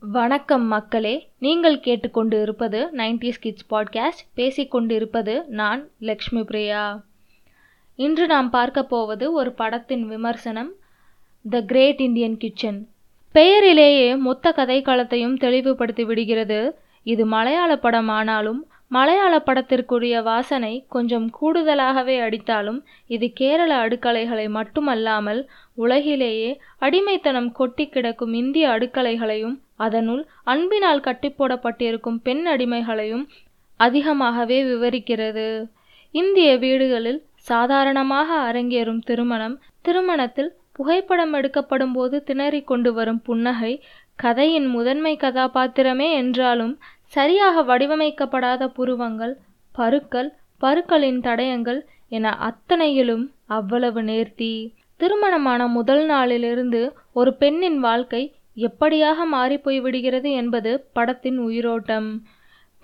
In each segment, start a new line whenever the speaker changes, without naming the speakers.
வணக்கம் மக்களே. நீங்கள் கேட்டுக்கொண்டு இருப்பது நைன்டிஸ் கிட்ஸ் பாட்காஸ்ட். பேசிக்கொண்டு இருப்பது நான் லக்ஷ்மி பிரியா. இன்று நாம் பார்க்க போவது ஒரு படத்தின் விமர்சனம் த கிரேட் இந்தியன் கிச்சன் பெயரிலேயே மொத்த கதைக்களத்தையும் தெளிவுபடுத்தி விடுகிறது. இது மலையாள படம் ஆனாலும் மலையாள படத்திற்குரிய வாசனை கொஞ்சம் கூடுதலாகவே அடித்தாலும் இது கேரள அடுக்கலைகளை மட்டுமல்லாமல் உலகிலேயே அடிமைத்தனம் கொட்டி கிடக்கும் இந்திய அடுக்கலைகளையும் அதனுள் அன்பினால் கட்டிப்போடப்பட்டிருக்கும் பெண் அடிமைகளையும் அதிகமாகவே விவரிக்கிறது. இந்திய வீடுகளில் சாதாரணமாக அரங்கேறும் திருமணம் திருமணத்தில் புகைப்படம் எடுக்கப்படும் போது திணறிக் கொண்டு வரும் புன்னகை கதையின் முதன்மை கதாபாத்திரமே என்றாலும் சரியாக வடிவமைக்கப்படாத புருவங்கள் பருக்கள் பருக்களின் தடயங்கள் என அத்தனையிலும் அவ்வளவு நேர்த்தி. திருமணமான முதல் நாளிலிருந்து ஒரு பெண்ணின் வாழ்க்கை எப்படியாக மாறிப்போய் விடுகிறது என்பது படத்தின் உயிரோட்டம்.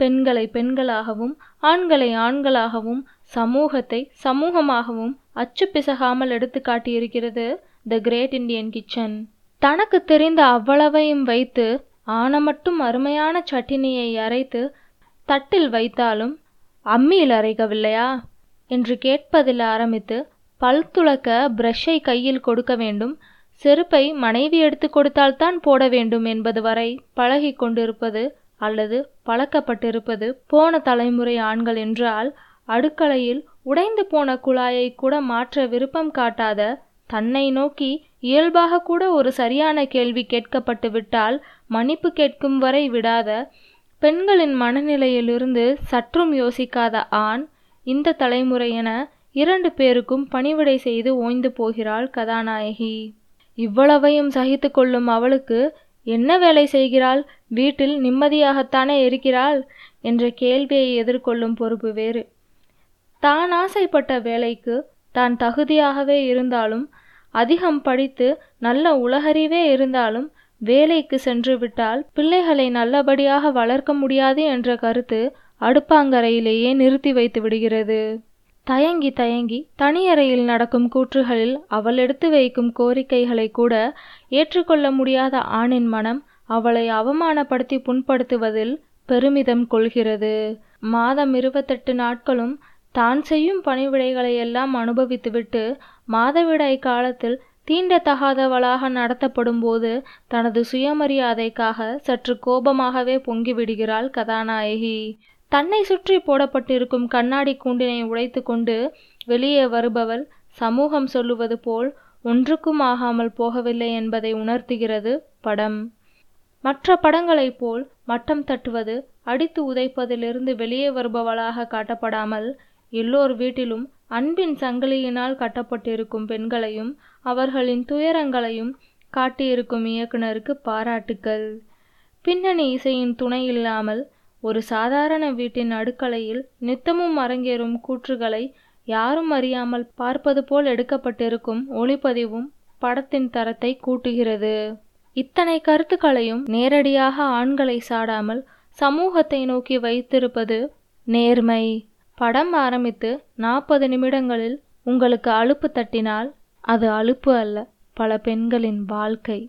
பெண்களை பெண்களாகவும் ஆண்களை ஆண்களாகவும் சமூகத்தை சமூகமாகவும் அச்சு பிசகாமல் எடுத்து காட்டியிருக்கிறது த கிரேட் இண்டியன் கிச்சன். தனக்கு தெரிந்த அவ்வளவையும் வைத்து ஆன மட்டும் அருமையான சட்டினியை அரைத்து தட்டில் வைத்தாலும் அம்மியில் அரைக்கவில்லையா? என்று கேட்பதில் ஆரம்பித்து பல் துளக்க பிரஷை கையில் கொடுக்க வேண்டும். செருப்பை மனைவி எடுத்து கொடுத்தால்தான் போட வேண்டும் என்பது வரை பழகி கொண்டிருப்பது அல்லது பழக்கப்பட்டிருப்பது போன தலைமுறை ஆண்கள் என்றால் அடுக்கலையில் உடைந்து போன குழாயை கூட மாற்ற விருப்பம் காட்டாத தன்னை நோக்கி இயல்பாக கூட ஒரு சரியான கேள்வி கேட்கப்பட்டு விட்டால் மன்னிப்பு கேட்கும் வரை விடாத. பெண்களின் மனநிலையிலிருந்து சற்றும் யோசிக்காத ஆண் இந்த தலைமுறை என இரண்டு பேருக்கும் பணிவிடை செய்து ஓய்ந்து போகிறாள் கதாநாயகி. இவ்வளவையும் சகித்து கொள்ளும் அவளுக்கு என்ன வேலை செய்கிறாள்? வீட்டில் நிம்மதியாகத்தானே இருக்கிறாள்? என்ற கேள்வியை எதிர்கொள்ளும் பொறுப்பு வேறு. தான் ஆசைப்பட்ட வேலைக்கு தான் தகுதியாகவே இருந்தாலும் அதிகம் படித்து நல்ல உலகறிவே இருந்தாலும் வேலைக்கு சென்று விட்டால் பிள்ளைகளை நல்லபடியாக வளர்க்க முடியாது என்ற கருத்து அடுப்பாங்கரையிலேயே நிறுத்தி வைத்து விடுகிறது. தயங்கி தயங்கி தனியறையில் நடக்கும் கூற்றுகளில் அவள் எடுத்து வைக்கும் கோரிக்கைகளை கூட ஏற்றுக்கொள்ள முடியாத ஆணின் மனம் அவளை அவமானப்படுத்தி புண்படுத்துவதில் பெருமிதம் கொள்கிறது. மாதம் இருபத்தெட்டு நாட்களும் தான் செய்யும் பணிவிடைகளை எல்லாம் அனுபவித்துவிட்டு மாதவிடாய் காலத்தில் தீண்டத்தகாதவளாக நடத்தப்படும்போது தனது சுயமரியாதைக்காக சற்று கோபமாகவே பொங்கிவிடுகிறாள் கதாநாயகி. தன்னை சுற்றி போடப்பட்டிருக்கும் கண்ணாடி கூண்டினை உடைத்து கொண்டு வெளியே வருபவள் சமூகம் சொல்லுவது போல் ஒன்றுக்கும் ஆகாமல் போகவில்லை என்பதை உணர்த்துகிறது படம். மற்ற படங்களைப் போல் மட்டம் தட்டுவது அடித்து உதைப்பதிலிருந்து வெளியே வருபவளாக காட்டப்படாமல் எல்லோர் வீட்டிலும் அன்பின் சங்கிலியினால் கட்டப்பட்டிருக்கும் பெண்களையும் அவர்களின் துயரங்களையும் காட்டியிருக்கும் இயக்குனருக்கு பாராட்டுக்கள். பின்னணி இசையின் துணை இல்லாமல் ஒரு சாதாரண வீட்டின் அடுக்கலையில் நித்தமும் அரங்கேறும் கூற்றுகளை யாரும் அறியாமல் பார்ப்பது போல் எடுக்கப்பட்டிருக்கும் ஒளிப்பதிவும் படத்தின் தரத்தை கூட்டுகிறது. இத்தனை கருத்துக்களையும் நேரடியாக ஆண்களை சாடாமல் சமூகத்தை நோக்கி வைத்திருப்பது நேர்மை. படம் ஆரம்பித்து நாற்பது நிமிடங்களில் உங்களுக்கு அலுப்பு தட்டினால் அது அலுப்பு அல்ல பல பெண்களின் வாழ்க்கை.